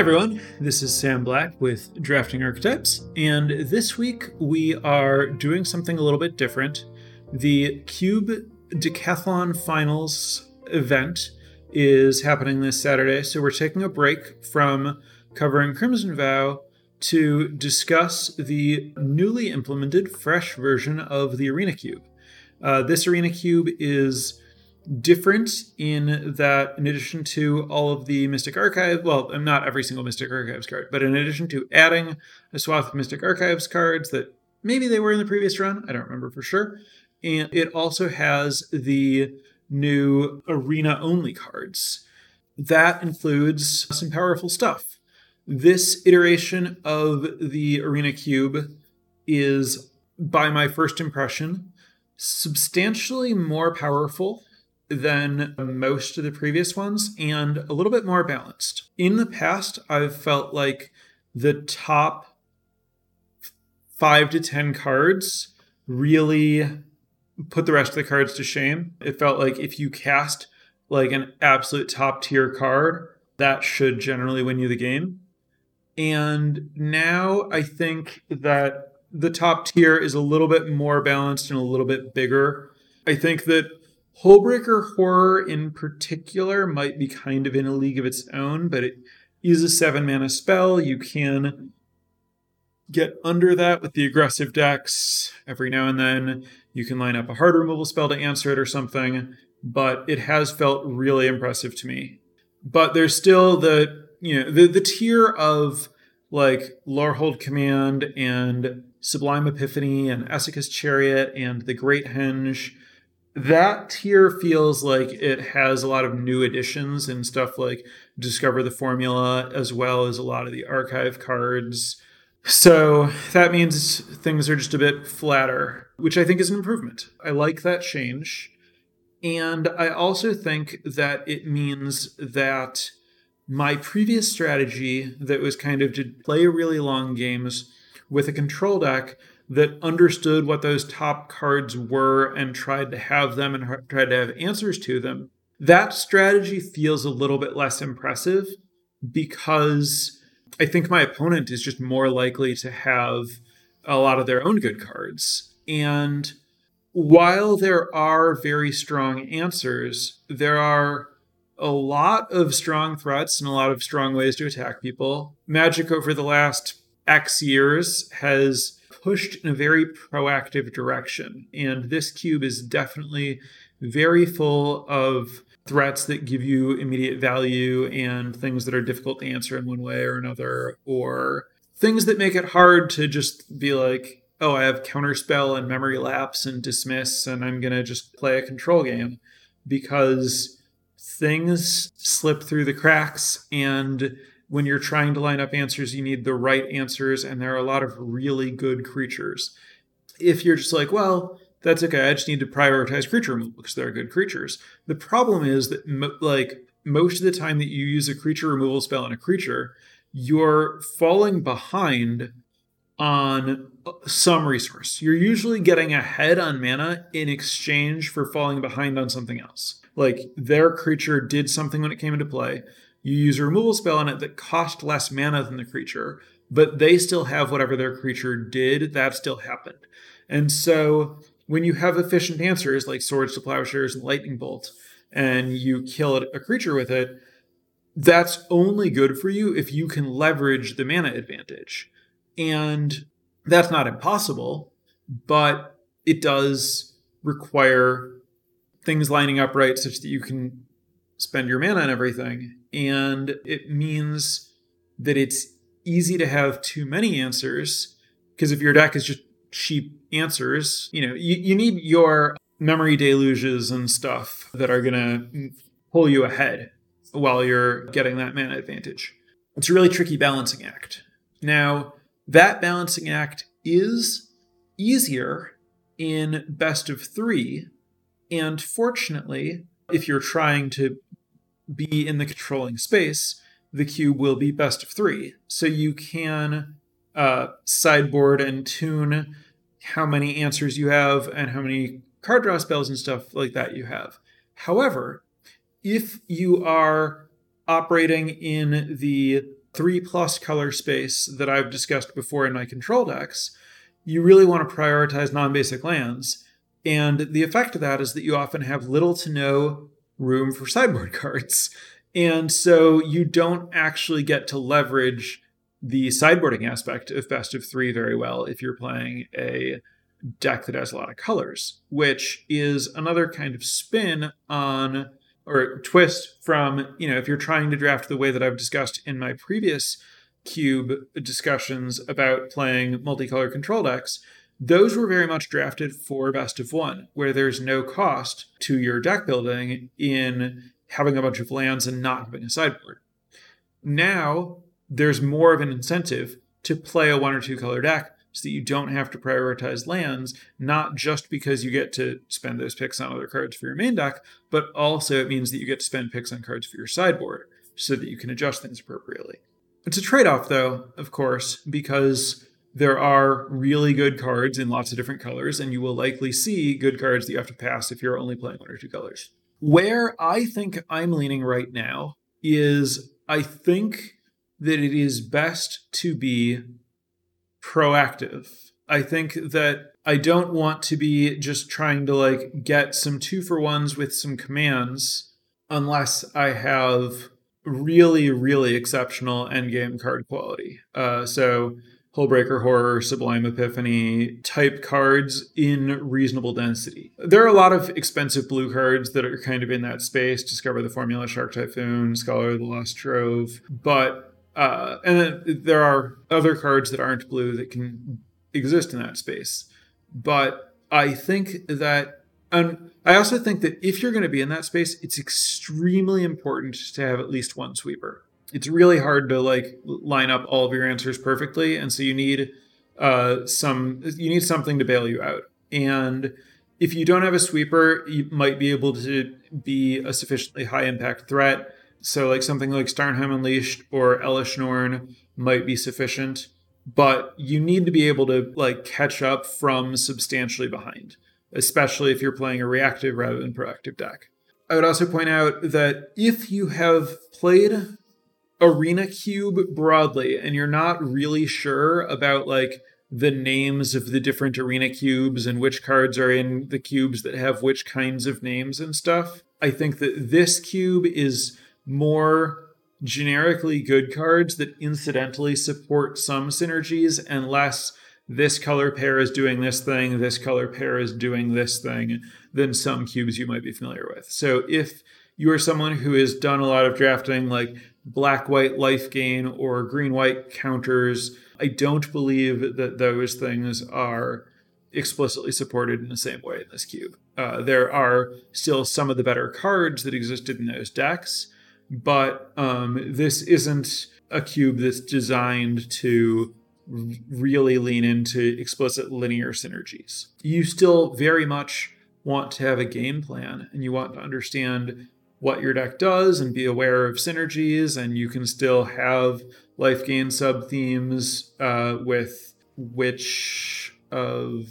everyone, this is Sam Black with Drafting Archetypes, and this week we are doing something a little bit different. The Cube Decathlon Finals event is happening this Saturday, so we're taking a break from covering Crimson Vow to discuss the newly implemented fresh version of the Arena Cube. Uh, this Arena Cube is different in that, in addition to all of the Mystic Archive, well, not every single Mystic Archives card, but in addition to adding a swath of Mystic Archives cards that maybe they were in the previous run, I don't remember for sure. And it also has the new arena only cards. That includes some powerful stuff. This iteration of the Arena Cube is, by my first impression, substantially more powerful than most of the previous ones and a little bit more balanced. In the past, I've felt like the top five to 10 cards really put the rest of the cards to shame. It felt like if you cast like an absolute top tier card, that should generally win you the game. And now I think that the top tier is a little bit more balanced and a little bit bigger. I think that Hullbreaker Horror in particular might be kind of in a league of its own, but it is a seven mana spell. You can get under that with the aggressive decks. Every now and then you can line up a hard removal spell to answer it or something, but it has felt really impressive to me. But there's still the you know the the tier of like Lorehold Command and Sublime Epiphany and Esika's Chariot and the Great Henge that tier feels like it has a lot of new additions and stuff like discover the formula as well as a lot of the archive cards. So that means things are just a bit flatter which i think is an improvement. I like that change. And i also think that it means that my previous strategy that was kind of to play really long games with a control deck that understood what those top cards were and tried to have them and tried to have answers to them, that strategy feels a little bit less impressive because I think my opponent is just more likely to have a lot of their own good cards. And while there are very strong answers, there are a lot of strong threats and a lot of strong ways to attack people. Magic over the last X years has pushed in a very proactive direction. And this cube is definitely very full of threats that give you immediate value and things that are difficult to answer in one way or another, or things that make it hard to just be like, oh, I have counterspell and memory lapse and dismiss, and I'm going to just play a control game because things slip through the cracks and when you're trying to line up answers, you need the right answers, and there are a lot of really good creatures. If you're just like, well, that's okay, I just need to prioritize creature removal because they're good creatures. The problem is that, mo- like, most of the time that you use a creature removal spell on a creature, you're falling behind on uh, some resource. You're usually getting ahead on mana in exchange for falling behind on something else. Like their creature did something when it came into play. You use a removal spell on it that cost less mana than the creature, but they still have whatever their creature did, that still happened. And so when you have efficient answers like Swords to Plowshares and Lightning Bolt, and you kill a creature with it, that's only good for you if you can leverage the mana advantage. And that's not impossible, but it does require things lining up right such that you can spend your mana on everything. And it means that it's easy to have too many answers because if your deck is just cheap answers, you know, you, you need your memory deluges and stuff that are going to pull you ahead while you're getting that mana advantage. It's a really tricky balancing act. Now, that balancing act is easier in best of three. And fortunately, if you're trying to be in the controlling space, the cube will be best of three. So you can uh, sideboard and tune how many answers you have and how many card draw spells and stuff like that you have. However, if you are operating in the three plus color space that I've discussed before in my control decks, you really want to prioritize non basic lands. And the effect of that is that you often have little to no room for sideboard cards. And so you don't actually get to leverage the sideboarding aspect of best of three very well if you're playing a deck that has a lot of colors, which is another kind of spin on or twist from, you know, if you're trying to draft the way that I've discussed in my previous cube discussions about playing multicolor control decks, those were very much drafted for best of one, where there's no cost to your deck building in having a bunch of lands and not having a sideboard. Now, there's more of an incentive to play a one or two color deck so that you don't have to prioritize lands, not just because you get to spend those picks on other cards for your main deck, but also it means that you get to spend picks on cards for your sideboard so that you can adjust things appropriately. It's a trade off, though, of course, because there are really good cards in lots of different colors, and you will likely see good cards that you have to pass if you're only playing one or two colors. Where I think I'm leaning right now is I think that it is best to be proactive. I think that I don't want to be just trying to like get some two for ones with some commands unless I have really, really exceptional endgame card quality. Uh, so Hullbreaker Horror, Sublime Epiphany type cards in reasonable density. There are a lot of expensive blue cards that are kind of in that space. Discover the Formula, Shark Typhoon, Scholar of the Lost Trove. But uh, and then there are other cards that aren't blue that can exist in that space. But I think that, and I also think that if you're going to be in that space, it's extremely important to have at least one sweeper. It's really hard to like line up all of your answers perfectly, and so you need uh, some you need something to bail you out. And if you don't have a sweeper, you might be able to be a sufficiently high impact threat so, like something like Starnheim Unleashed or Elesh Norn might be sufficient, but you need to be able to like catch up from substantially behind, especially if you're playing a reactive rather than proactive deck. I would also point out that if you have played Arena Cube broadly and you're not really sure about like the names of the different arena cubes and which cards are in the cubes that have which kinds of names and stuff, I think that this cube is more generically good cards that incidentally support some synergies and less this color pair is doing this thing, this color pair is doing this thing than some cubes you might be familiar with. So if you are someone who has done a lot of drafting like black white life gain or green white counters, I don't believe that those things are explicitly supported in the same way in this cube. Uh, there are still some of the better cards that existed in those decks but um, this isn't a cube that's designed to really lean into explicit linear synergies. You still very much want to have a game plan and you want to understand what your deck does and be aware of synergies, and you can still have life gain sub themes uh, with Witch of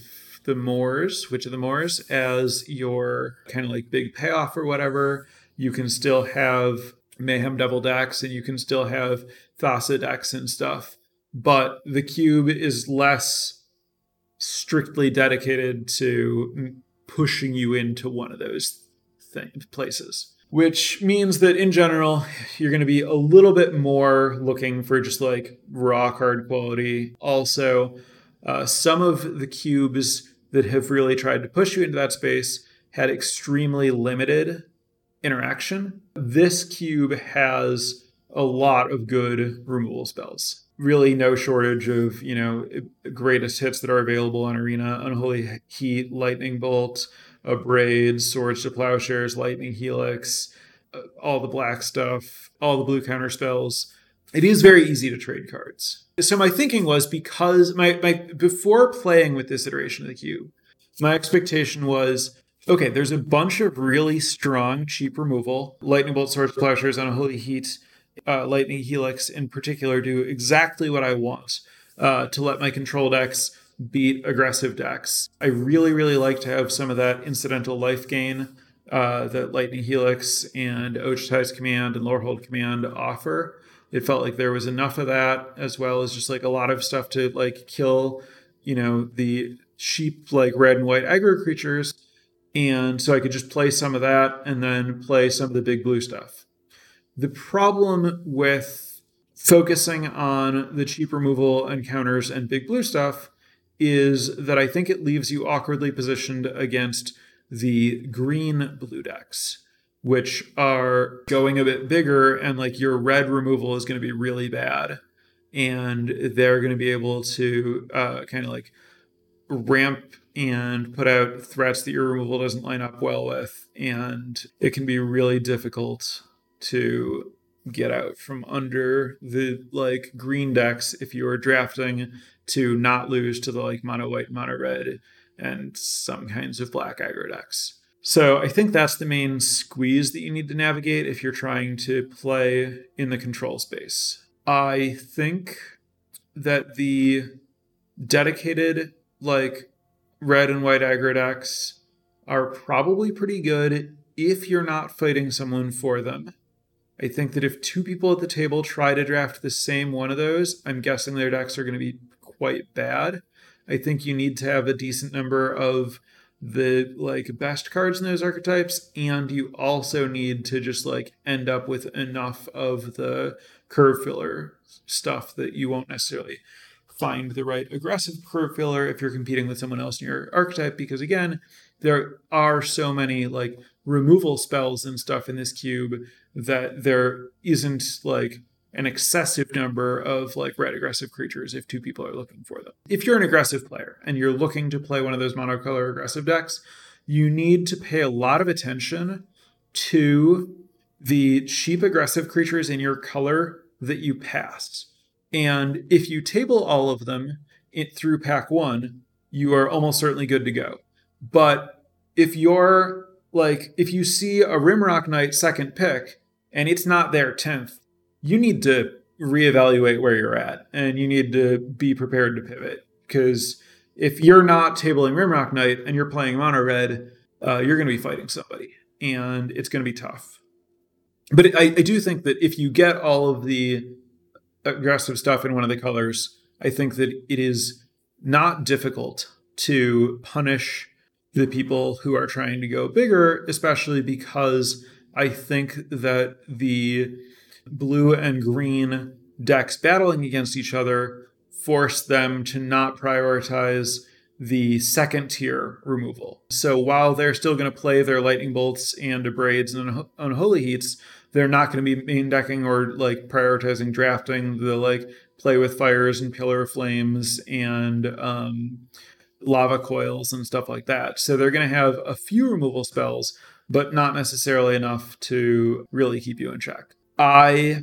the Moors, Witch of the Moors, as your kind of like big payoff or whatever. You can still have Mayhem Devil decks, and you can still have Thassa decks and stuff. But the cube is less strictly dedicated to pushing you into one of those things, places. Which means that in general, you're going to be a little bit more looking for just like raw card quality. Also, uh, some of the cubes that have really tried to push you into that space had extremely limited interaction. This cube has a lot of good removal spells. Really, no shortage of you know greatest hits that are available on Arena: Unholy Heat, Lightning Bolt, Abrade, Swords to Plowshares, Lightning Helix, uh, all the black stuff, all the blue counter spells. It is very easy to trade cards. So my thinking was because my, my before playing with this iteration of the cube, my expectation was Okay, there's a bunch of really strong, cheap removal. Lightning Bolt, Swords, Plowshares, and Holy Heat, uh, Lightning Helix in particular do exactly what I want uh, to let my control decks beat aggressive decks. I really, really like to have some of that incidental life gain uh, that Lightning Helix and Ojutai Command and Lorehold Command offer. it felt like there was enough of that as well as just like a lot of stuff to like kill, you know, the sheep like red and white aggro creatures. And so I could just play some of that and then play some of the big blue stuff. The problem with focusing on the cheap removal encounters and big blue stuff is that I think it leaves you awkwardly positioned against the green blue decks which are going a bit bigger and like your red removal is going to be really bad. And they're going to be able to uh, kind of like ramp and put out threats that your removal doesn't line up well with. And it can be really difficult to get out from under the like green decks if you are drafting to not lose to the like mono white mono red and some kinds of black aggro decks so I think that's the main squeeze that you need to navigate if you're trying to play in the control space. I think that the dedicated like red and white aggro decks are probably pretty good if you're not fighting someone for them. I think that if two people at the table try to draft the same one of those, I'm guessing their decks are going to be quite bad. I think you need to have a decent number of the like best cards in those archetypes and you also need to just like end up with enough of the curve filler stuff that you won't necessarily find the right aggressive curve filler if you're competing with someone else in your archetype because again there are so many like removal spells and stuff in this cube that there isn't like an excessive number of like red aggressive creatures if two people are looking for them. If you're an aggressive player and you're looking to play one of those monocolor aggressive decks, you need to pay a lot of attention to the cheap aggressive creatures in your color that you pass. And if you table all of them it, through pack one, you are almost certainly good to go. But if you're like, if you see a Rimrock Knight second pick and it's not their 10th, you need to reevaluate where you're at and you need to be prepared to pivot because if you're not tabling Rimrock Knight and you're playing mono red, uh, you're going to be fighting somebody and it's going to be tough. But I, I do think that if you get all of the aggressive stuff in one of the colors, I think that it is not difficult to punish the people who are trying to go bigger, especially because I think that the blue and green decks battling against each other force them to not prioritize the second tier removal. So while they're still going to play their lightning bolts and abrades and unholy heats, they're not going to be main decking or like prioritizing drafting the like play with fires and pillar flames and um, lava coils and stuff like that. So they're going to have a few removal spells, but not necessarily enough to really keep you in check. I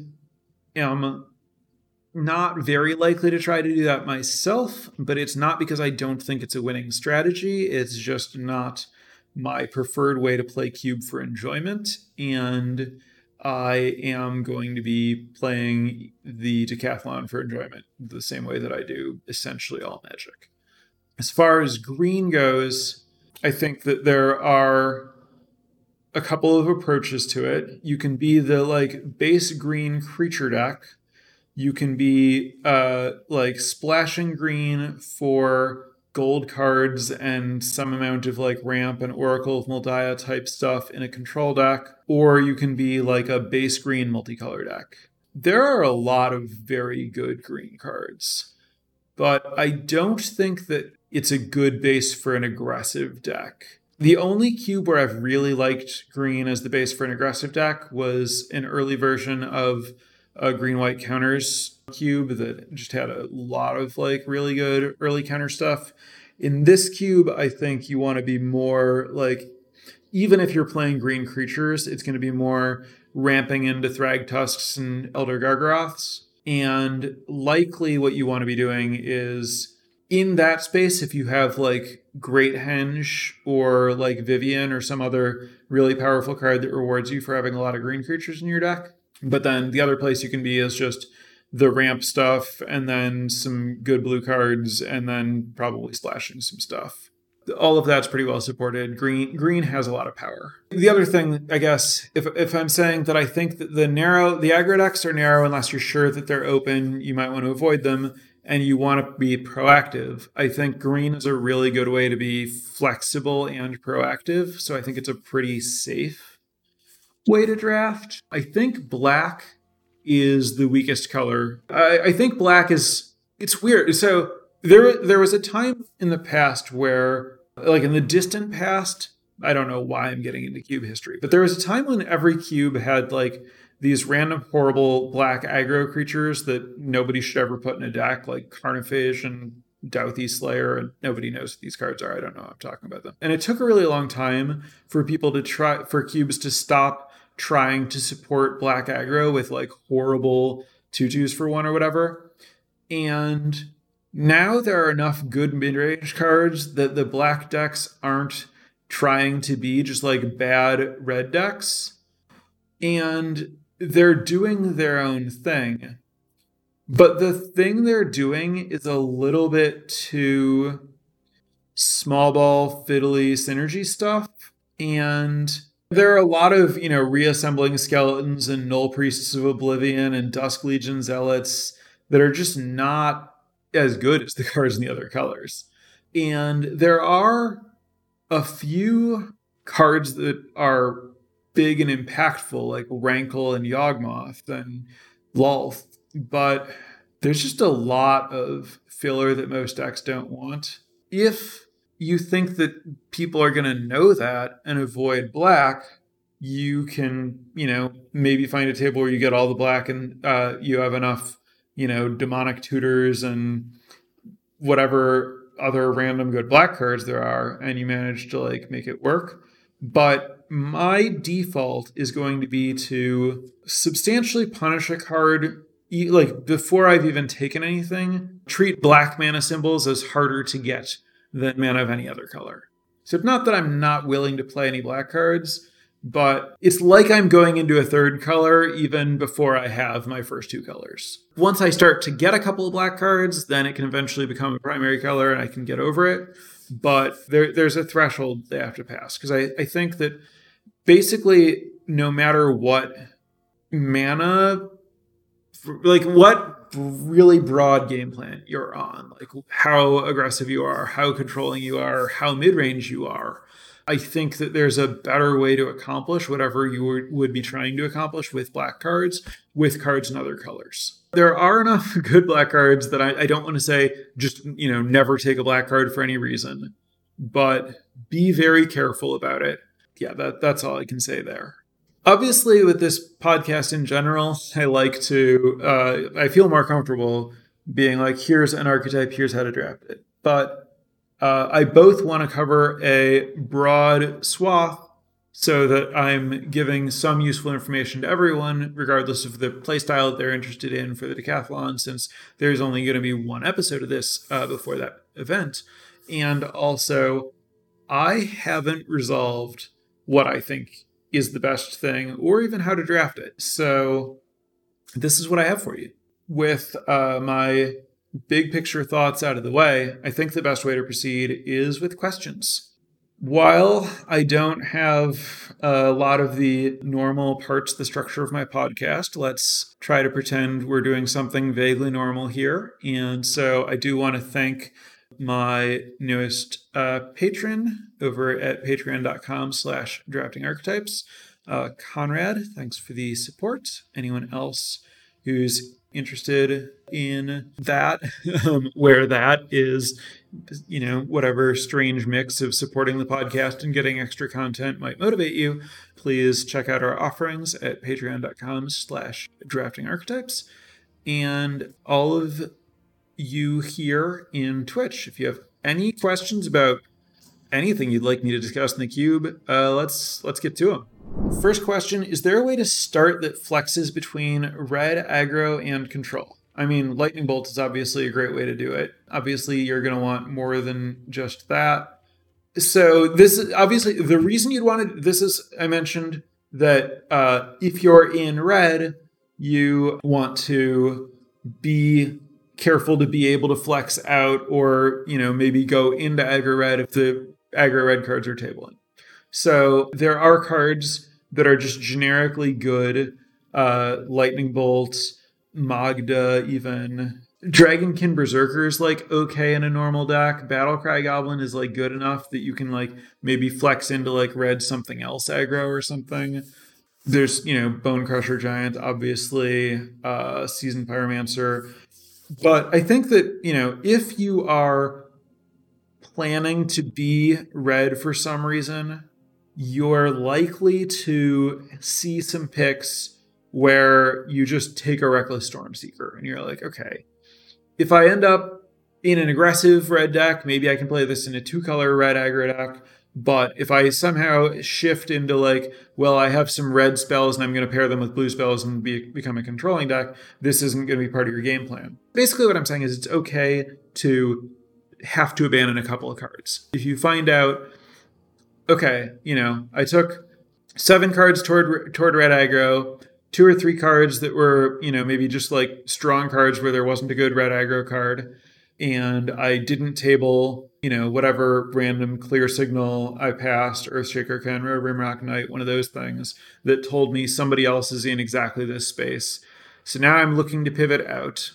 am not very likely to try to do that myself, but it's not because I don't think it's a winning strategy. It's just not my preferred way to play cube for enjoyment. And I am going to be playing the decathlon for enjoyment the same way that I do essentially all magic. As far as green goes, I think that there are a couple of approaches to it. You can be the like base green creature deck. You can be uh, like splashing green for gold cards and some amount of like ramp and Oracle of Daya type stuff in a control deck, or you can be like a base green multicolor deck. There are a lot of very good green cards, but I don't think that it's a good base for an aggressive deck. The only cube where I've really liked green as the base for an aggressive deck was an early version of a green white counters cube that just had a lot of like really good early counter stuff. In this cube, I think you want to be more like, even if you're playing green creatures, it's going to be more ramping into Thragtusks and Elder Gargaroths. And likely what you want to be doing is in that space, if you have like Great Henge or like Vivien or some other really powerful card that rewards you for having a lot of green creatures in your deck. But then the other place you can be is just the ramp stuff and then some good blue cards and then probably splashing some stuff. all of that's pretty well supported. Green green has a lot of power. The other thing, I guess, if if I'm saying that I think that the narrow the aggro decks are narrow unless you're sure that they're open, you might want to avoid them and you want to be proactive. I think green is a really good way to be flexible and proactive. So I think it's a pretty safe way to draft. I think black is the weakest color. I, I think black is it's weird. So there there was a time in the past where like in the distant past, I don't know why I'm getting into cube history, but there was a time when every cube had like these random horrible black aggro creatures that nobody should ever put in a deck, like Carnophage and Dauthi Slayer, and nobody knows what these cards are. I don't know. I'm talking about them. And it took a really long time for people to try for cubes to stop trying to support black aggro with like horrible tutus for one or whatever. And now there are enough good mid-range cards that the black decks aren't trying to be just like bad red decks. And they're doing their own thing. But the thing they're doing is a little bit too small ball fiddly synergy stuff. And there are a lot of, you know, reassembling skeletons and null priests of oblivion and dusk legion zealots that are just not as good as the cards in the other colors. And there are a few cards that are big and impactful, like Rankle and Yawgmoth and Lolth, but there's just a lot of filler that most decks don't want. If you think that people are going to know that and avoid black, you can, you know, maybe find a table where you get all the black and uh, you have enough, you know, demonic tutors and whatever other random good black cards there are, and you manage to like make it work. But my default is going to be to substantially punish a card like before I've even taken anything, treat black mana symbols as harder to get than mana of any other color. So not that I'm not willing to play any black cards, but it's like I'm going into a third color even before I have my first two colors. Once I start to get a couple of black cards, then it can eventually become a primary color and I can get over it. But there, there's a threshold they have to pass because I, I think that basically no matter what mana, like what really broad game plan you're on, like how aggressive you are, how controlling you are, how mid range you are I think that there's a better way to accomplish whatever you would be trying to accomplish with black cards with cards in other colors. There are enough good black cards that I, I don't want to say just, you know, never take a black card for any reason, but be very careful about it. Yeah, that, that's all I can say there. Obviously, with this podcast in general, I like to, uh, I feel more comfortable being like, here's an archetype, here's how to draft it. But uh, I both want to cover a broad swath so that I'm giving some useful information to everyone, regardless of the playstyle that they're interested in for the decathlon, since there's only going to be one episode of this uh, before that event. And also, I haven't resolved what I think is the best thing or even how to draft it. So, this is what I have for you. With uh, my big picture thoughts out of the way, I think the best way to proceed is with questions. While I don't have a lot of the normal parts, the structure of my podcast, let's try to pretend we're doing something vaguely normal here. And so I do want to thank my newest uh, patron over at patreon.com slash drafting archetypes. Uh, Conrad, thanks for the support. Anyone else who's interested in that, um, where that is, you know, whatever strange mix of supporting the podcast and getting extra content might motivate you, please check out our offerings at patreon.com slash drafting archetypes. And all of you here in Twitch, if you have any questions about anything you'd like me to discuss in the cube, uh, let's let's get to them. First question Is there a way to start that flexes between red, aggro, and control? I mean, Lightning Bolt is obviously a great way to do it. Obviously, you're going to want more than just that. So, this is obviously the reason you'd want to. This is, I mentioned that uh, if you're in red, you want to be careful to be able to flex out or, you know, maybe go into aggro red if the aggro red cards are tabling. So there are cards that are just generically good. Uh, Lightning Bolts, Magda, even Dragonkin Berserker is like okay in a normal deck. Battlecry Goblin is like good enough that you can like maybe flex into like red something else aggro or something. There's you know Bonecrusher Giant, obviously, uh, Seasoned Pyromancer, but I think that you know if you are planning to be red for some reason, you're likely to see some picks where you just take a Reckless Stormseeker and you're like, okay, if I end up in an aggressive red deck, maybe I can play this in a two color red aggro deck. But if I somehow shift into like, well, I have some red spells and I'm going to pair them with blue spells and be, become a controlling deck, this isn't going to be part of your game plan. Basically, what I'm saying is it's okay to have to abandon a couple of cards. If you find out, okay, you know, I took seven cards toward toward red aggro, two or three cards that were, you know, maybe just like strong cards where there wasn't a good red aggro card. And I didn't table, you know, whatever random clear signal I passed, Earthshaker Khenra, Rimrock Knight, one of those things that told me somebody else is in exactly this space. So now I'm looking to pivot out.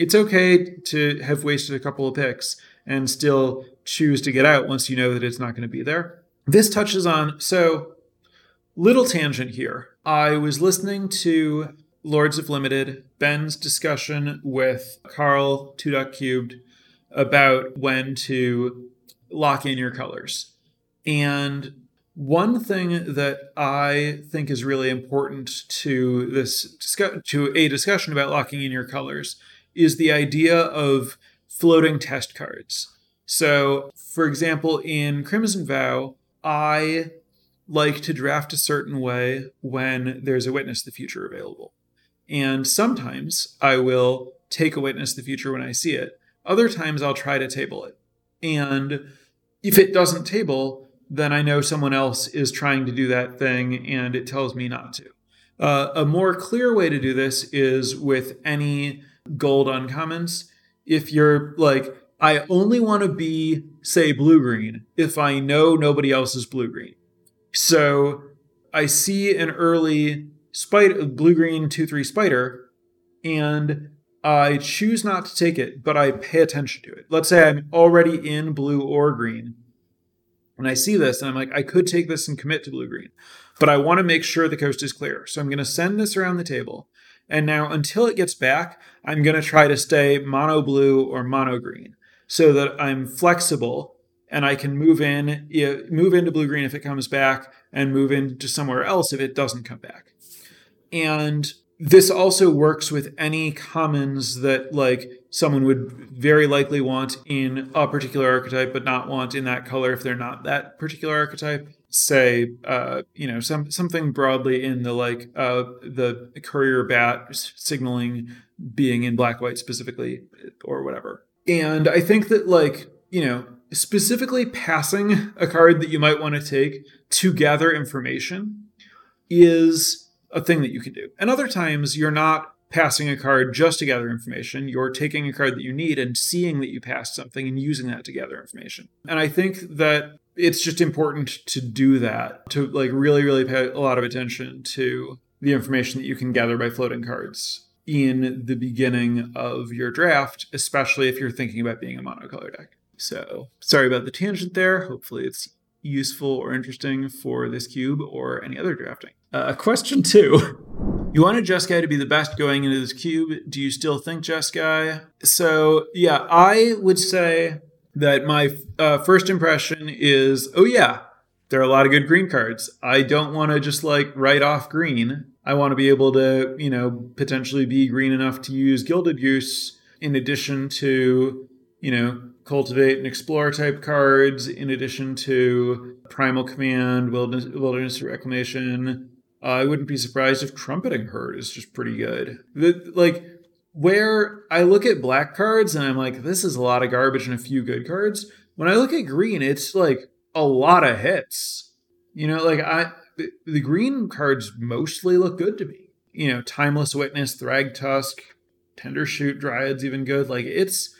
It's okay to have wasted a couple of picks and still choose to get out once you know that it's not going to be there. This touches on, so little tangent here. I was listening to Lords of Limited, Ben's discussion with Carl, 2 Cubed, about when to lock in your colors. And one thing that I think is really important to this to a discussion about locking in your colors is the idea of floating test cards. So, for example, in Crimson Vow, I like to draft a certain way when there's a witness the future available. And sometimes I will take a witness the future when I see it. Other times I'll try to table it. And if it doesn't table, then I know someone else is trying to do that thing and it tells me not to. Uh, a more clear way to do this is with any gold uncommons. If you're like, I only want to be, say, blue green if I know nobody else is blue green. So I see an early spider, blue green 2 3 spider, and I choose not to take it, but I pay attention to it. Let's say I'm already in blue or green, and I see this, and I'm like, I could take this and commit to blue green, but I want to make sure the coast is clear. So I'm going to send this around the table. And now, until it gets back, I'm going to try to stay mono blue or mono green so that I'm flexible and I can move in, move into blue green if it comes back, and move into somewhere else if it doesn't come back. And this also works with any commons that like someone would very likely want in a particular archetype, but not want in that color if they're not that particular archetype. Say, uh, you know, some something broadly in the like uh, the courier bat signaling being in black white specifically, or whatever. And I think that like you know specifically passing a card that you might want to take to gather information is a thing that you can do. And other times you're not passing a card just to gather information. You're taking a card that you need and seeing that you passed something and using that to gather information. And I think that it's just important to do that, to like really, really pay a lot of attention to the information that you can gather by floating cards in the beginning of your draft, especially if you're thinking about being a monocolor deck. So sorry about the tangent there. Hopefully it's useful or interesting for this cube or any other drafting. Uh, question two. You wanted Jeskai to be the best going into this cube. Do you still think Jeskai? So, yeah, I would say that my uh, first impression is oh, yeah, there are a lot of good green cards. I don't want to just like write off green. I want to be able to, you know, potentially be green enough to use Gilded Goose in addition to, you know, cultivate and explore type cards in addition to primal command wilderness, wilderness reclamation. Uh, i wouldn't be surprised if trumpeting herd is just pretty good. The, like where i look at black cards and i'm like this is a lot of garbage and a few good cards. When i look at green it's like a lot of hits. You know like i the green cards mostly look good to me. You know timeless witness thragtusk tendershoot dryads even good. Like it's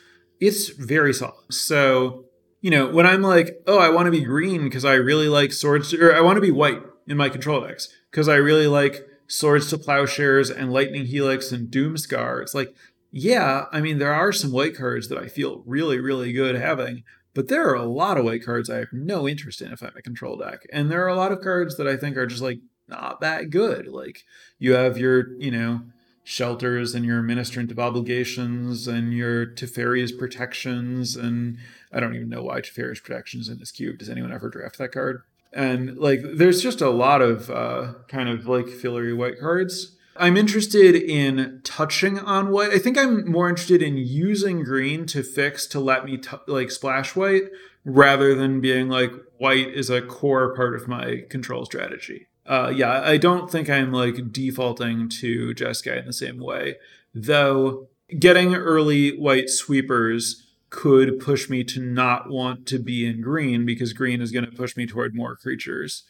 it's very solid. So you know, when I'm like, oh, I want to be green because I really like swords, or I want to be white in my control decks because I really like swords to plowshares and lightning helix and doomskar. It's like, yeah, I mean, there are some white cards that I feel really, really good having, but there are a lot of white cards I have no interest in if I'm a control deck. And there are a lot of cards that I think are just like not that good. Like you have your, you know, shelters and your ministrant obligations and your Teferi's protections and I don't even know why Teferi's protections in this cube. Does anyone ever draft that card? And like there's just a lot of uh, kind of like fillery white cards. I'm interested in touching on white. I think I'm more interested in using green to fix to let me t- like splash white rather than being like white is a core part of my control strategy uh, yeah, I don't think I'm like defaulting to Jeskai in the same way. Though getting early white sweepers could push me to not want to be in green because green is going to push me toward more creatures.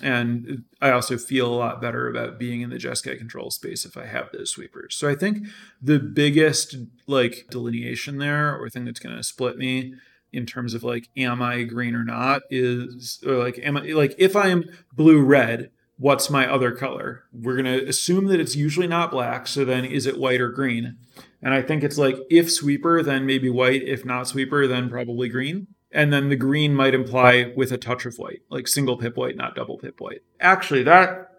And I also feel a lot better about being in the Jeskai control space if I have those sweepers. So I think the biggest like delineation there or thing that's going to split me in terms of like am I green or not is or like am I like if I am blue red, what's my other color? We're gonna assume that it's usually not black, so then is it white or green? And I think it's like if sweeper, then maybe white. If not sweeper, then probably green. And then the green might imply with a touch of white, like single pip white, not double pip white. Actually, that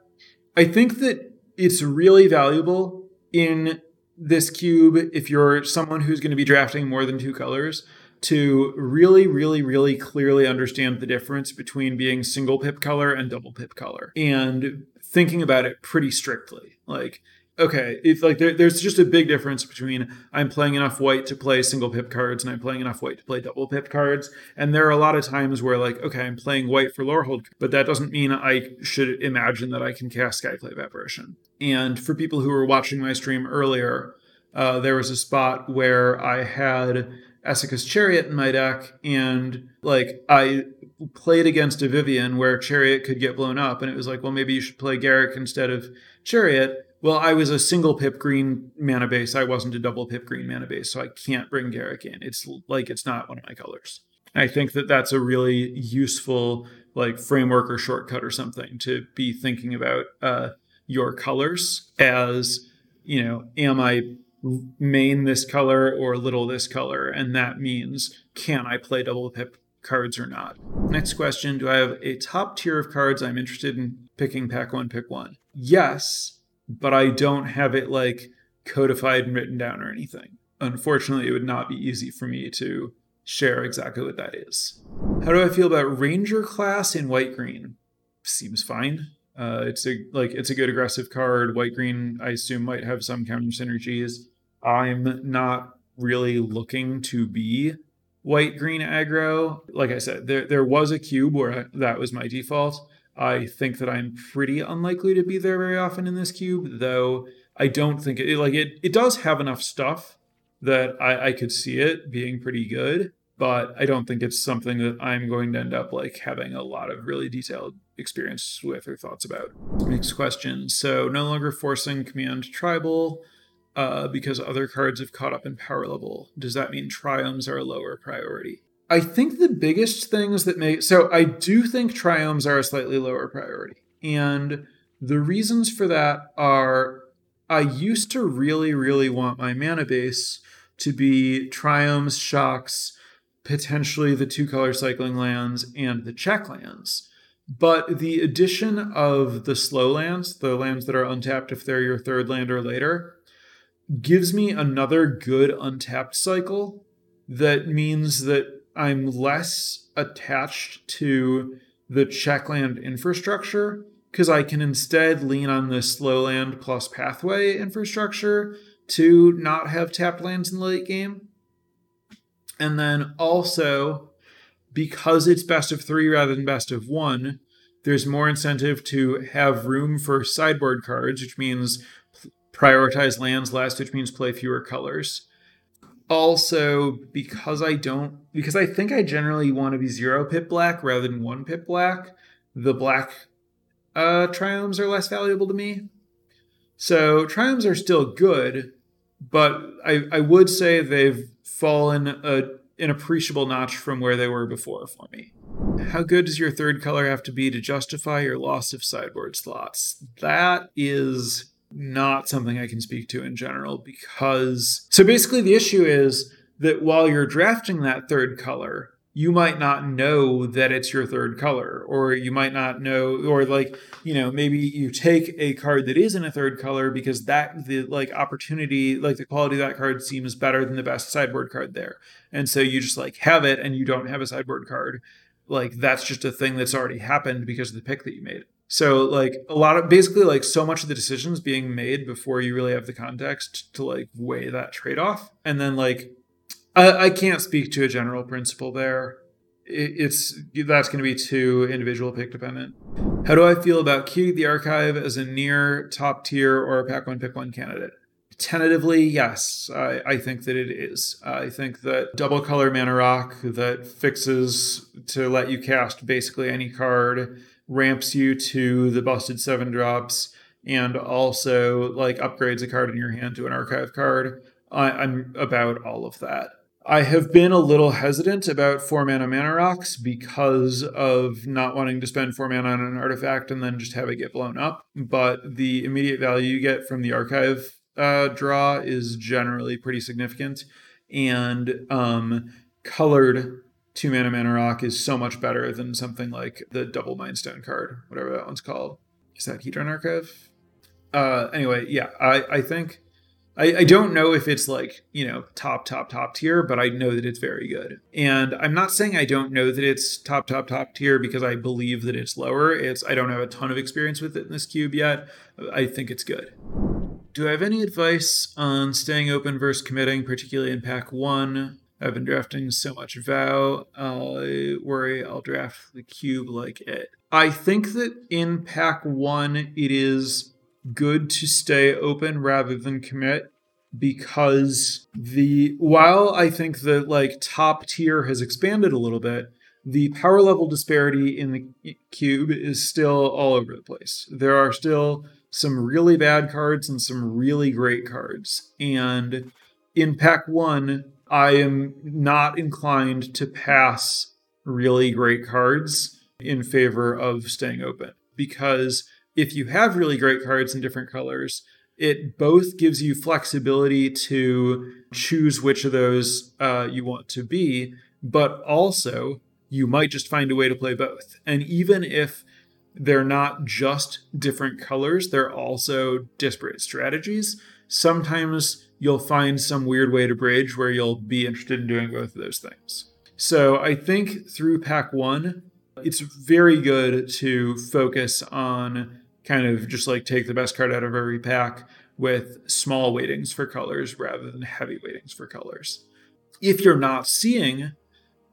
I think that it's really valuable in this cube if you're someone who's going to be drafting more than two colors to really, really, really clearly understand the difference between being single pip color and double pip color and thinking about it pretty strictly. Like, okay, if like there, there's just a big difference between I'm playing enough white to play single pip cards and I'm playing enough white to play double pip cards. And there are a lot of times where like, okay, I'm playing white for Lorehold, but that doesn't mean I should imagine that I can cast Skyclave Apparition. And for people who were watching my stream earlier, uh, there was a spot where I had Esika's Chariot in my deck, and like I played against a Vivien where Chariot could get blown up, and it was like, well, maybe you should play Garruk instead of Chariot. Well, I was a single pip green mana base. I wasn't a double pip green mana base, so I can't bring Garruk in. It's like it's not one of my colors. I think that that's a really useful like framework or shortcut or something to be thinking about uh, your colors as you know, am I main this color or little this color, and that means can I play double pip cards or not? Next question Do I have a top tier of cards I'm interested in picking pack one, pick one? Yes, but I don't have it like codified and written down or anything. Unfortunately, it would not be easy for me to share exactly what that is. How do I feel about Ranger class in white green? Seems fine. Uh, it's a like it's a good aggressive card. White green, I assume, might have some counter synergies. I'm not really looking to be white green aggro. Like I said, there there was a cube where I, that was my default. I think that I'm pretty unlikely to be there very often in this cube, though I don't think it like it it does have enough stuff that I, I could see it being pretty good, but I don't think it's something that I'm going to end up like having a lot of really detailed experience with or thoughts about. Next question. So no longer forcing command tribal uh, because other cards have caught up in power level. Does that mean triomes are a lower priority? I think the biggest things that make so I do think triomes are a slightly lower priority. And the reasons for that are I used to really, really want my mana base to be triomes, shocks, potentially the two color cycling lands, and the check lands. But the addition of the slow lands, the lands that are untapped if they're your third land or later, gives me another good untapped cycle that means that I'm less attached to the checkland infrastructure because I can instead lean on the slow land plus pathway infrastructure to not have tapped lands in the late game. And then also, because it's best of three rather than best of one, there's more incentive to have room for sideboard cards, which means prioritize lands less, which means play fewer colors. Also, because I don't, because I think I generally want to be zero pip black rather than one pip black, the black uh, triomes are less valuable to me. So triomes are still good, but I, I would say they've fallen a, an appreciable notch from where they were before for me. How good does your third color have to be to justify your loss of sideboard slots? That is not something I can speak to in general because. So basically, the issue is that while you're drafting that third color, you might not know that it's your third color, or you might not know, or like, you know, maybe you take a card that isn't a third color because that, the like opportunity, like the quality of that card seems better than the best sideboard card there. And so you just like have it and you don't have a sideboard card. Like that's just a thing that's already happened because of the pick that you made. So like a lot of basically like so much of the decisions being made before you really have the context to like weigh that trade off. And then like I, I can't speak to a general principle there. it's that's going to be too individual pick dependent. How do I feel about Cube the Archive as a near top tier or a pack one pick one candidate? Tentatively, yes, I, I think that it is. I think that double color mana rock that fixes to let you cast basically any card, ramps you to the busted seven drops, and also like upgrades a card in your hand to an archive card. I, I'm about all of that. I have been a little hesitant about four mana mana rocks because of not wanting to spend four mana on an artifact and then just have it get blown up. But the immediate value you get from the archive uh, draw is generally pretty significant. And um, colored two mana mana rock is so much better than something like the double mindstone card, whatever that one's called. Is that Hedron Archive? Uh, anyway, yeah, I, I think I, I don't know if it's like, you know, top, top, top tier, but I know that it's very good. And I'm not saying I don't know that it's top, top, top tier because I believe that it's lower. It's I don't have a ton of experience with it in this cube yet. I think it's good. Do I have any advice on staying open versus committing, particularly in pack one? I've been drafting so much vow. I worry I'll draft the cube like it. I think that in pack one, it is good to stay open rather than commit because the while I think the like top tier has expanded a little bit, the power level disparity in the cube is still all over the place. There are still some really bad cards and some really great cards. And in pack 1, I am not inclined to pass really great cards in favor of staying open because if you have really great cards in different colors, it both gives you flexibility to choose which of those uh, you want to be, but also you might just find a way to play both. And even if they're not just different colors, they're also disparate strategies. Sometimes you'll find some weird way to bridge where you'll be interested in doing both of those things. So I think through pack one, it's very good to focus on kind of just like take the best card out of every pack with small weightings for colors rather than heavy weightings for colors. If you're not seeing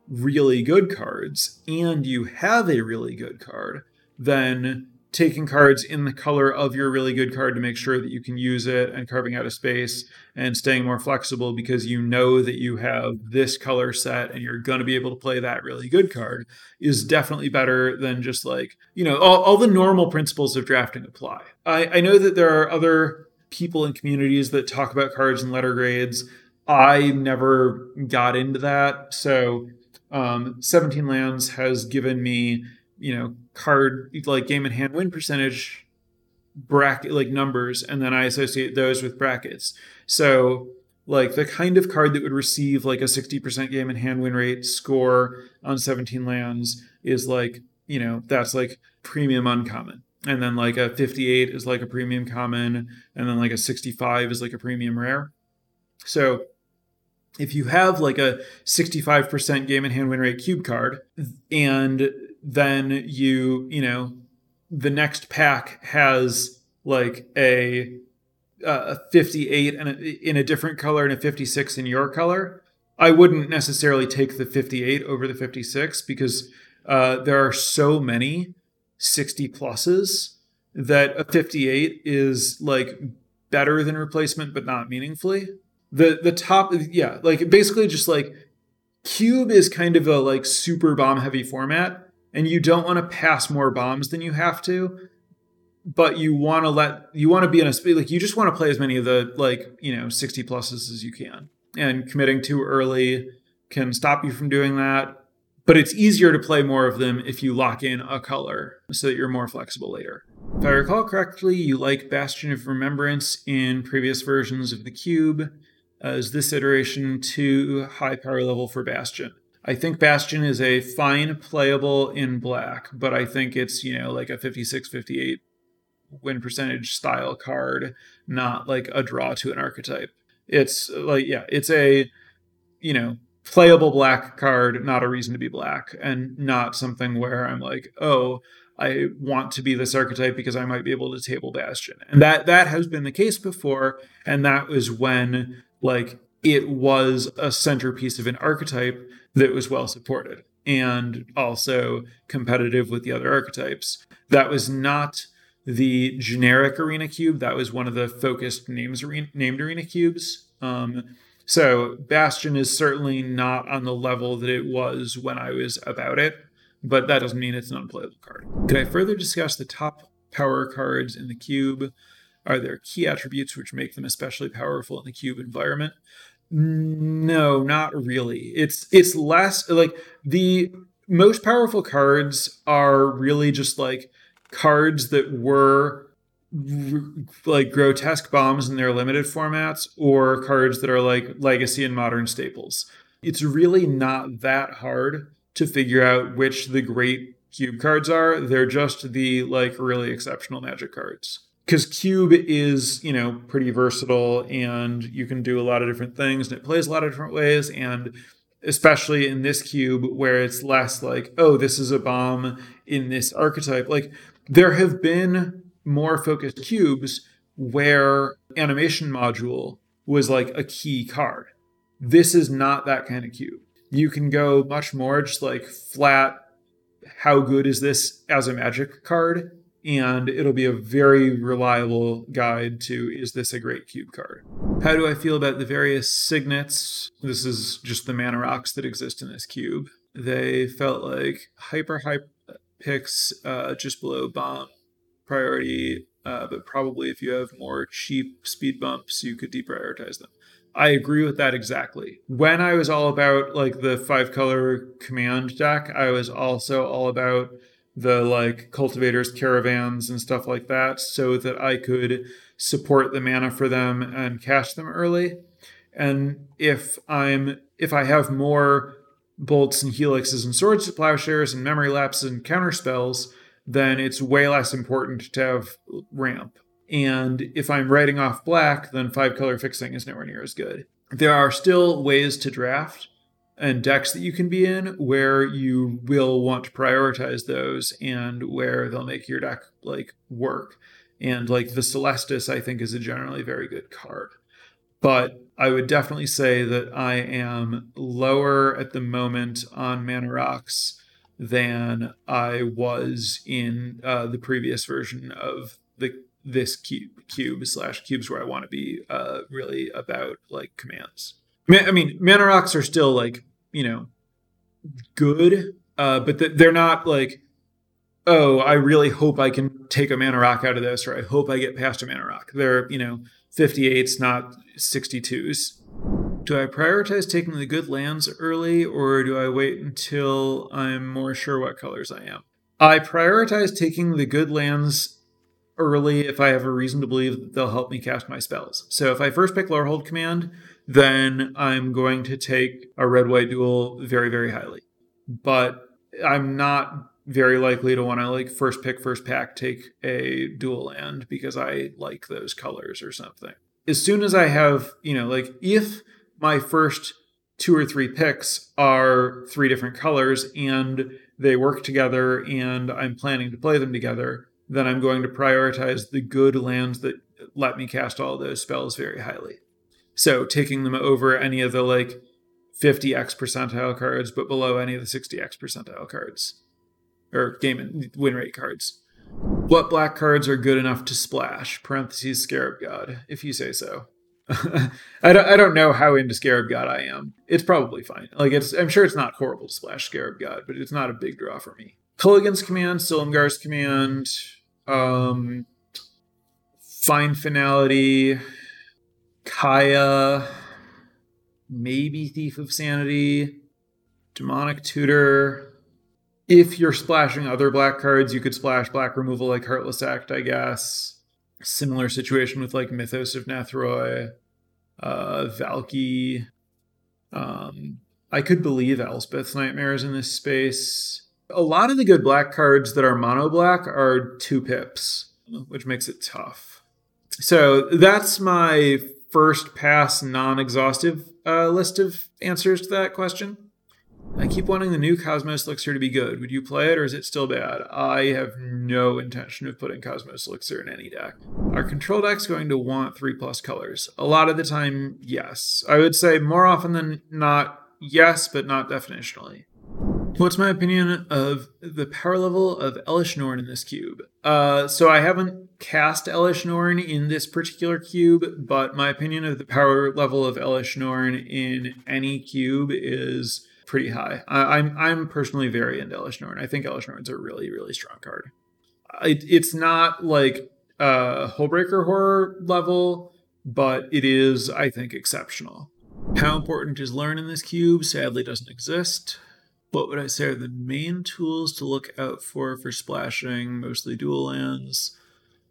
really good cards and you have a really good card, then taking cards in the color of your really good card to make sure that you can use it and carving out a space and staying more flexible because you know that you have this color set and you're going to be able to play that really good card is definitely better than just like, you know, all, all the normal principles of drafting apply. I, I know that there are other people in communities that talk about cards and letter grades. I never got into that. So um, 17 Lands has given me you know card like game in hand win percentage bracket like numbers and then i associate those with brackets. So like the kind of card that would receive like a 60% game in hand win rate score on 17 lands is like you know that's like premium uncommon. And then like a 58 is like a premium common and then like a 65 is like a premium rare. So if you have like a 65% game in hand win rate cube card and then you you know the next pack has like a a 58 and a, in a different color and a 56 in your color. I wouldn't necessarily take the 58 over the 56 because uh, there are so many 60 pluses that a 58 is like better than replacement but not meaningfully. The the top yeah like basically just like cube is kind of a like super bomb heavy format and you don't want to pass more bombs than you have to but you want to let you want to be in a space like you just want to play as many of the like you know 60 pluses as you can and committing too early can stop you from doing that. But it's easier to play more of them if you lock in a color so that you're more flexible later. If I recall correctly, you like Bastion of Remembrance in previous versions of the cube, as this iteration too high power level for Bastion. I think Bastion is a fine playable in black, but I think it's, you know, like a 56 58 win percentage style card, not like a draw to an archetype. It's like, yeah, it's a, you know, playable black card, not a reason to be black, and not something where I'm like, oh, I want to be this archetype because I might be able to table Bastion. And that that has been the case before, and that was when like it was a centerpiece of an archetype that was well supported and also competitive with the other archetypes. That was not the generic arena cube. That was one of the focused names arena, named arena cubes. Um, so Bastion is certainly not on the level that it was when I was about it, but that doesn't mean it's an unplayable card. Could I further discuss the top power cards in the cube? Are there key attributes which make them especially powerful in the cube environment? No, not really. It's it's less like the most powerful cards are really just like cards that were like grotesque bombs in their limited formats or cards that are like legacy and modern staples. It's really not that hard to figure out which the great cube cards are. They're just the like really exceptional magic cards. Because cube is, you know, pretty versatile and you can do a lot of different things and it plays a lot of different ways. And especially in this cube where it's less like, oh, this is a bomb in this archetype. Like there have been more focused cubes where animation module was like a key card. This is not that kind of cube. You can go much more just like flat, how good is this as a magic card? And it'll be a very reliable guide to is this a great cube card? How do I feel about the various signets? This is just the mana rocks that exist in this cube. They felt like hyper hype picks uh, just below bomb priority, uh, but probably if you have more cheap speed bumps, you could deprioritize them. I agree with that exactly. When I was all about like the five color command deck, I was also all about the like cultivators caravans and stuff like that so that I could support the mana for them and cash them early. And if I'm if I have more bolts and helixes and swords to plowshares and memory lapses and counter spells, then it's way less important to have ramp. And if I'm writing off black, then five color fixing is nowhere near as good. There are still ways to draft and decks that you can be in where you will want to prioritize those and where they'll make your deck like work. And like the Celestus, I think, is a generally very good card. But I would definitely say that I am lower at the moment on Mana Rocks than I was in uh, the previous version of the this cube cube slash cubes where I want to be uh, really about like commands. I mean, mana rocks are still like you know good, uh, but they're not like oh I really hope I can take a mana rock out of this or I hope I get past a mana rock. They're you know 58s, not 62s. Do I prioritize taking the good lands early or do I wait until I'm more sure what colors I am? I prioritize taking the good lands early if I have a reason to believe they'll help me cast my spells. So if I first pick Lorehold Command, then I'm going to take a red white dual very, very highly. But I'm not very likely to want to like first pick, first pack, take a dual land because I like those colors or something. As soon as I have, you know, like if my first two or three picks are three different colors and they work together and I'm planning to play them together, then I'm going to prioritize the good lands that let me cast all those spells very highly. So taking them over any of the like 50x percentile cards, but below any of the 60x percentile cards or game win rate cards. What black cards are good enough to splash? Parentheses Scarab God, if you say so. I don't I don't know how into Scarab God I am. It's probably fine. Like it's I'm sure it's not horrible to splash Scarab God, but it's not a big draw for me. Kolaghan's command, Silumgar's command, um Find Finality, Kaya, maybe Thief of Sanity, Demonic Tutor. If you're splashing other black cards, you could splash black removal like Heartless Act, I guess. Similar situation with like Mythos of Nethroi, uh, Valki. Um, I could believe Elspeth's Nightmares in this space. A lot of the good black cards that are mono black are two pips, which makes it tough. So that's my first pass non exhaustive uh, list of answers to that question. I keep wanting the new Cosmos Elixir to be good. Would you play it or is it still bad? I have no intention of putting Cosmos Elixir in any deck. Are control decks going to want three plus colors? A lot of the time, yes. I would say more often than not, yes, but not definitionally. What's my opinion of the power level of Elesh Norn in this cube? Uh, so I haven't cast Elesh Norn in this particular cube, but my opinion of the power level of Elesh Norn in any cube is pretty high. I, am I'm, I'm personally very into Elesh Norn. I think Elesh Norn's a really really strong card. It, it's not like uh, Hullbreaker horror level, but it is I think exceptional. How important is learn in this cube? Sadly, doesn't exist. What would I say are the main tools to look out for for splashing? Mostly dual lands.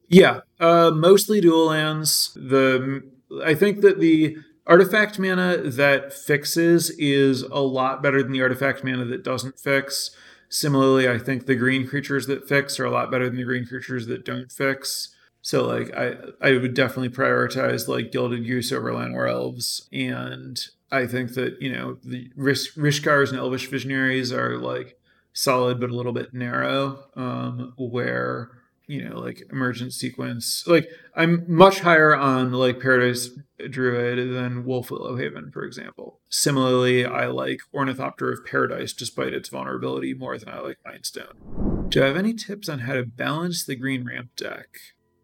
Yeah, uh, mostly dual lands. The I think that the artifact mana that fixes is a lot better than the artifact mana that doesn't fix. Similarly, I think the green creatures that fix are a lot better than the green creatures that don't fix. So like I I would definitely prioritize like Gilded Goose over Llanowar Elves. And I think that, you know, the Rish- Rishkars and Elvish Visionaries are like solid but a little bit narrow. Um, where you know, like emergent sequence. Like I'm much higher on like Paradise Druid than Wolfwillow Haven, for example. Similarly, I like Ornithopter of Paradise despite its vulnerability more than I like Mindstone. Do I have any tips on how to balance the green ramp deck?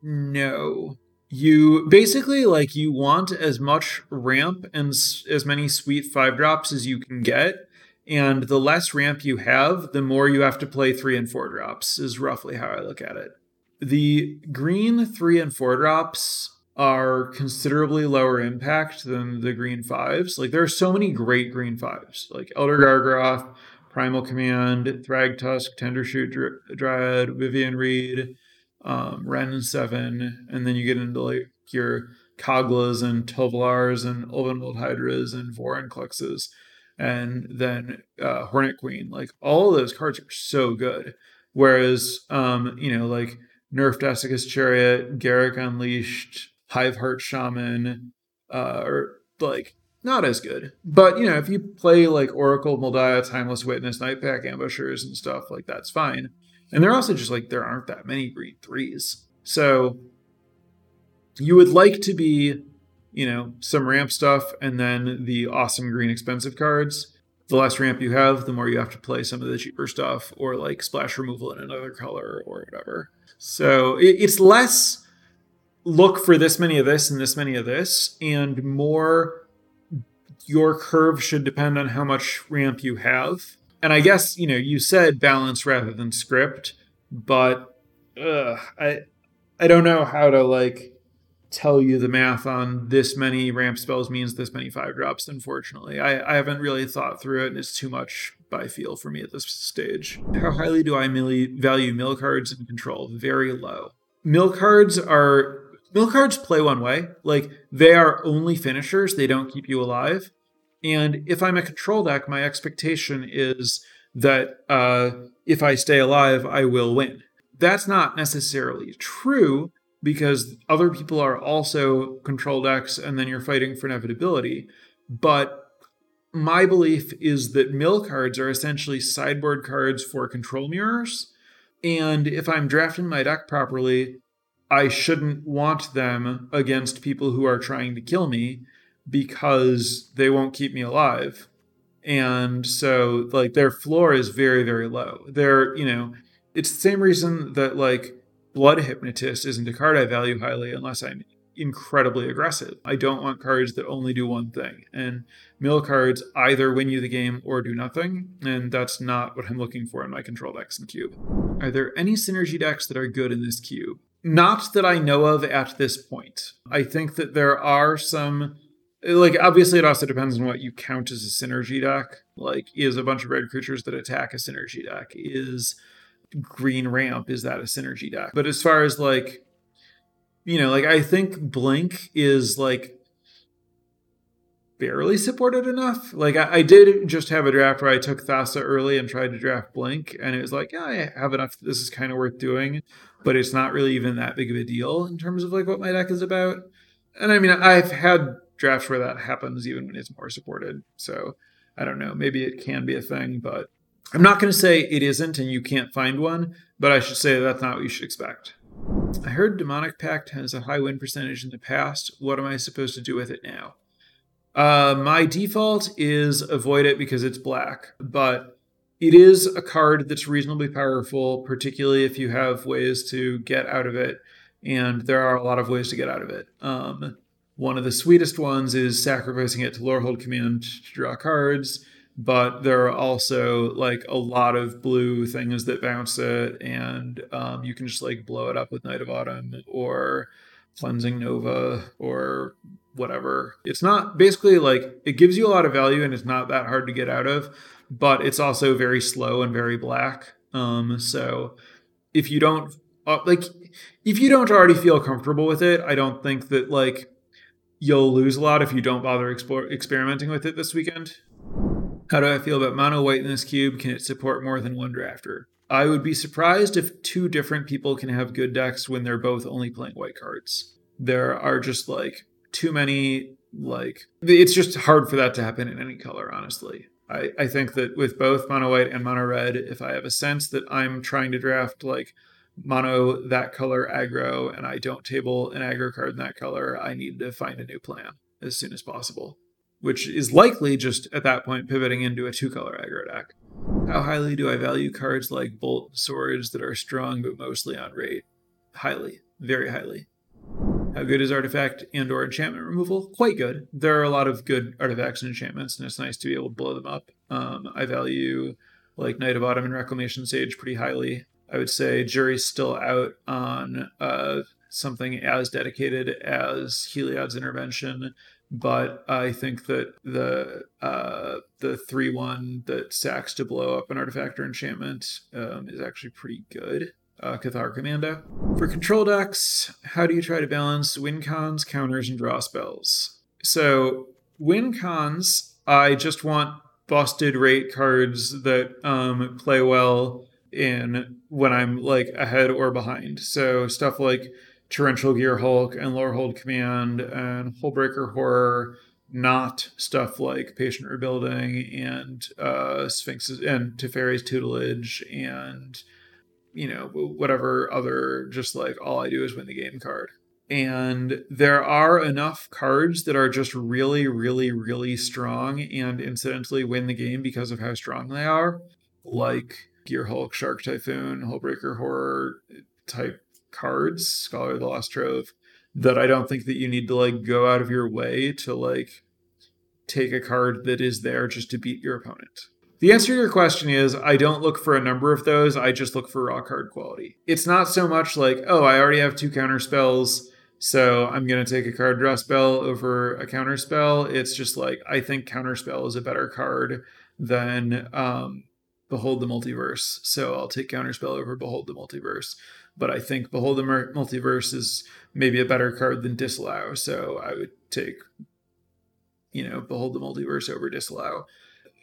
No. You basically like you want as much ramp and as many sweet five drops as you can get. And the less ramp you have, the more you have to play three and four drops, is roughly how I look at it. The green three and four drops are considerably lower impact than the green fives. Like there are so many great green fives, like Elder Gargaroth, Primal Command, thrag tusk Thragtusk, Tendershoot Dryad, Vivien Reid, um, Wrenn Seven, and then you get into like your Koglas and Tovolars and Ulvenwald Hydras and Vorinclexes, and then uh, Hornet Queen. Like all those cards are so good. Whereas, um, you know, like nerfed Esika's Chariot, Garruk Unleashed, Hiveheart Shaman, uh, or like not as good. But you know, if you play like Oracle, Mul Daya, Timeless Witness, Nightpack Ambushers, and stuff like that's fine. And they're also just like there aren't that many green threes, so you would like to be, you know, some ramp stuff and then the awesome green expensive cards. The less ramp you have, the more you have to play some of the cheaper stuff or like splash removal in another color or whatever. So it's less look for this many of this and this many of this, and more your curve should depend on how much ramp you have. And I guess, you know, you said balance rather than script, but I I don't know how to like tell you the math on this many ramp spells means this many five drops, unfortunately. I, I haven't really thought through it, and it's too much by feel for me at this stage. How highly do I value mill cards and control? Very low. Mill cards are mill cards play one way. Like they are only finishers, they don't keep you alive. And if I'm a control deck, my expectation is that uh, if I stay alive, I will win. That's not necessarily true because other people are also control decks, and then you're fighting for inevitability. But my belief is that mill cards are essentially sideboard cards for control mirrors. And if I'm drafting my deck properly, I shouldn't want them against people who are trying to kill me because they won't keep me alive. And so, like, their floor is very, very low. They're, you know, it's the same reason that, like, Blood Hypnotist isn't a card I value highly unless I'm incredibly aggressive. I don't want cards that only do one thing. And mill cards either win you the game or do nothing. And that's not what I'm looking for in my control decks in Cube. Are there any synergy decks that are good in this cube? Not that I know of at this point. I think that there are some like obviously it also depends on what you count as a synergy deck. Like is a bunch of red creatures that attack a synergy deck? Is green ramp is that a synergy deck? But as far as like you know, like I think Blink is like barely supported enough. Like I, I, did just have a draft where I took Thassa early and tried to draft Blink, and it was like, yeah, I have enough. This is kind of worth doing, but it's not really even that big of a deal in terms of like what my deck is about. And I mean, I've had drafts where that happens even when it's more supported. So I don't know. Maybe it can be a thing, but I'm not going to say it isn't and you can't find one, but I should say that's not what you should expect. I heard Demonic Pact has a high win percentage in the past. What am I supposed to do with it now? Uh, my default is avoid it because it's black, but it is a card that's reasonably powerful, particularly if you have ways to get out of it. And there are a lot of ways to get out of it. Um, one of the sweetest ones is sacrificing it to Lorehold Command to draw cards, but there are also like a lot of blue things that bounce it, and um, you can just like blow it up with Knight of Autumn or Cleansing Nova or whatever. It's not basically like it gives you a lot of value and it's not that hard to get out of, but it's also very slow and very black. Um, so if you don't uh, like if you don't already feel comfortable with it, I don't think that like you'll lose a lot if you don't bother explore, experimenting with it this weekend. How do I feel about mono white in this cube? Can it support more than one drafter? I would be surprised if two different people can have good decks when they're both only playing white cards. There are just like too many like it's just hard for that to happen in any color honestly I, I think that with both mono white and mono red if i have a sense that i'm trying to draft like mono that color aggro and i don't table an aggro card in that color i need to find a new plan as soon as possible which is likely just at that point pivoting into a two color aggro deck how highly do i value cards like bolt swords that are strong but mostly on rate highly very highly how good is artifact and or enchantment removal? Quite good. There are a lot of good artifacts and enchantments, and it's nice to be able to blow them up. Um, I value like Knight of Autumn and Reclamation Sage pretty highly. I would say jury's still out on uh, something as dedicated as Heliod's intervention, but I think that the uh, the three one that sacks to blow up an artifact or enchantment um, is actually pretty good uh, Cathar Commando. For control decks, how do you try to balance win cons, counters, and draw spells? So, win cons, I just want busted rate cards that um, play well in when I'm like ahead or behind. So, stuff like Torrential Gearhulk and Lorehold Command and Hullbreaker Horror not stuff like patient rebuilding and uh, Sphinx's and Teferi's tutelage and you know, whatever other just like all I do is win the game card. And there are enough cards that are just really, really, really strong and incidentally win the game because of how strong they are, like Gearhulk, Shark Typhoon, Hullbreaker Horror type cards, Scholar of the Lost Trove, that I don't think that you need to like go out of your way to like take a card that is there just to beat your opponent. The answer to your question is I don't look for a number of those. I just look for raw card quality. It's not so much like, oh, I already have two counter spells, so I'm going to take a card draw spell over a counter spell. It's just like, I think counter spell is a better card than um, Behold the Multiverse. So I'll take counter spell over Behold the Multiverse. But I think Behold the Multiverse is maybe a better card than Disallow. So I would take, you know, Behold the Multiverse over Disallow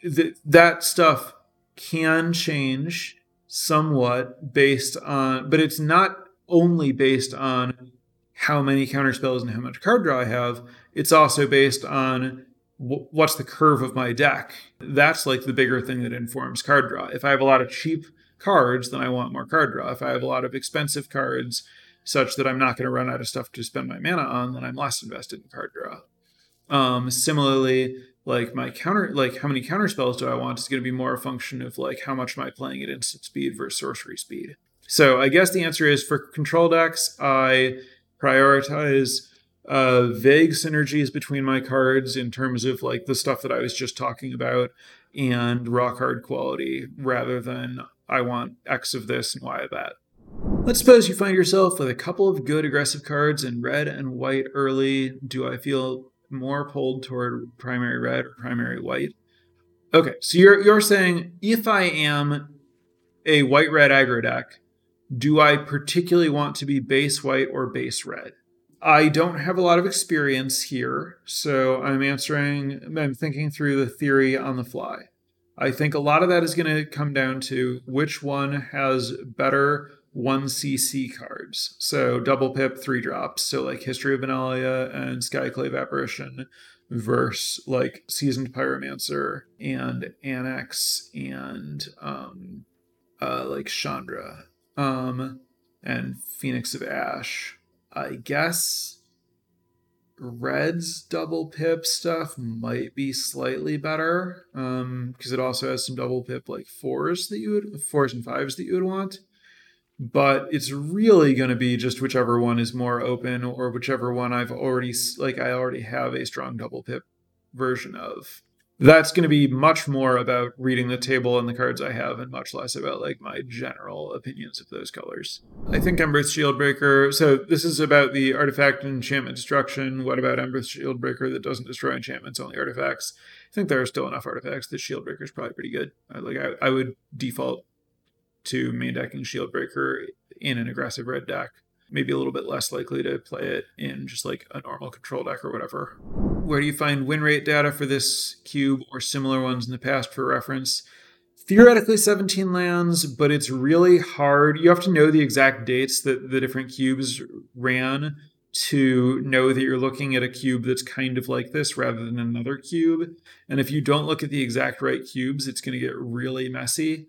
th- that stuff can change somewhat based on, but it's not only based on how many counterspells and how much card draw I have. It's also based on what's the curve of my deck. That's like the bigger thing that informs card draw. If I have a lot of cheap cards, then I want more card draw. If I have a lot of expensive cards, such that I'm not going to run out of stuff to spend my mana on, then I'm less invested in card draw. Um, similarly, like my counter like how many counter spells do I want is going to be more a function of like how much am I playing at instant speed versus sorcery speed. So I guess the answer is for control decks, I prioritize uh, vague synergies between my cards in terms of like the stuff that I was just talking about and rock hard quality rather than I want X of this and Y of that. Let's suppose you find yourself with a couple of good aggressive cards in red and white early. Do I feel more pulled toward primary red or primary white. Okay, so you're you're saying if I am a white red aggro deck, do I particularly want to be base white or base red? I don't have a lot of experience here, so I'm answering, I'm thinking through the theory on the fly. I think a lot of that is going to come down to which one has better 1cc cards. So double pip, three drops. So like History of Benalia and Skyclave Apparition versus like Seasoned Pyromancer and Anax and um uh like Chandra um and Phoenix of Ash. I guess Red's double pip stuff might be slightly better um because it also has some double pip like fours that you would fours and fives that you would want but it's really going to be just whichever one is more open or whichever one I've already like I already have a strong double pip version of. That's going to be much more about reading the table and the cards I have and much less about like my general opinions of those colors. I think Embereth Shieldbreaker, so this is about the artifact and enchantment destruction. What about Embereth Shieldbreaker that doesn't destroy enchantments, only artifacts? I think there are still enough artifacts that Shieldbreaker is probably pretty good. Like I, I would default to main decking Shieldbreaker in an aggressive red deck. Maybe a little bit less likely to play it in just like a normal control deck or whatever. Where do you find win rate data for this cube or similar ones in the past for reference? Theoretically 17 lands, but it's really hard. You have to know the exact dates that the different cubes ran to know that you're looking at a cube that's kind of like this rather than another cube. And if you don't look at the exact right cubes, it's going to get really messy.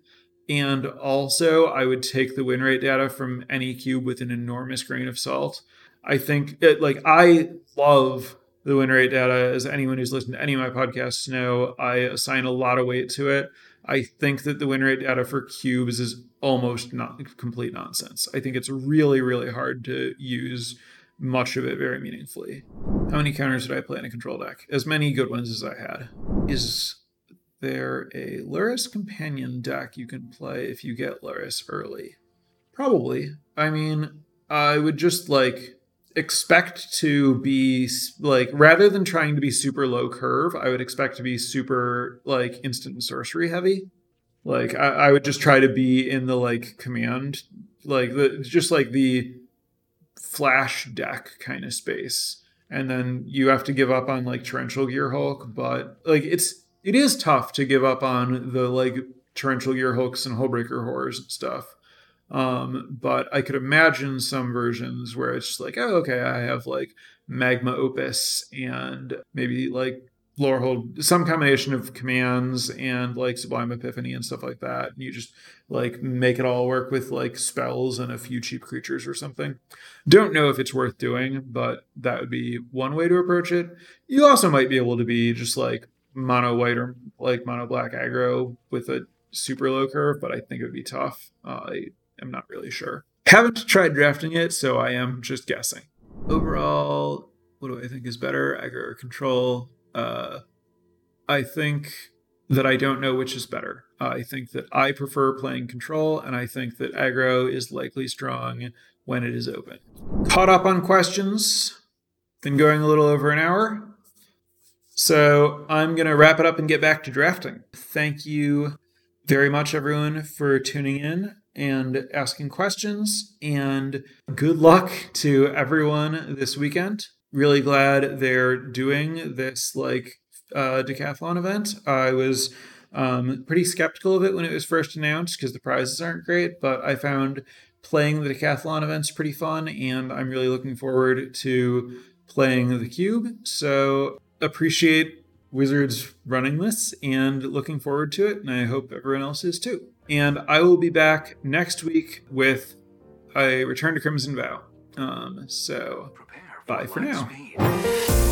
And also, I would take the win rate data from any cube with an enormous grain of salt. I think it, like I love the win rate data, as anyone who's listened to any of my podcasts know. I assign a lot of weight to it. I think that the win rate data for cubes is almost not complete nonsense. I think it's really, really hard to use much of it very meaningfully. How many counters did I play in a control deck? As many good ones as I had. Is there a Lurrus companion deck you can play if you get Lurrus early? Probably. I mean, I would just like expect to be like rather than trying to be super low curve, I would expect to be super like instant sorcery heavy. Like I, I would just try to be in the like command, like the just like the flash deck kind of space. And then you have to give up on like torrential Gearhulk, but like it's it is tough to give up on the like torrential Gearhulks and hullbreaker horrors and stuff. Um, but I could imagine some versions where it's like, oh, okay, I have like magma opus and maybe like Lorehold, some combination of commands and like Sublime Epiphany and stuff like that. And you just like make it all work with like spells and a few cheap creatures or something. Don't know if it's worth doing, but that would be one way to approach it. You also might be able to be just like mono white or like mono black aggro with a super low curve, but I think it would be tough. Uh, I am not really sure. Haven't tried drafting it, so I am just guessing. Overall, what do I think is better, aggro or control? Uh, I think that I don't know which is better. Uh, I think that I prefer playing control, and I think that aggro is likely strong when it is open. Caught up on questions. Been going a little over an hour. So I'm going to wrap it up and get back to drafting. Thank you very much, everyone, for tuning in and asking questions. And good luck to everyone this weekend. Really glad they're doing this like uh, decathlon event. I was um, pretty skeptical of it when it was first announced because the prizes aren't great, but I found playing the decathlon events pretty fun, and I'm really looking forward to playing the cube. So appreciate Wizards running this and looking forward to it. And I hope everyone else is too. And I will be back next week with a Return to Crimson Vow. Um, so, bye for now. Speed.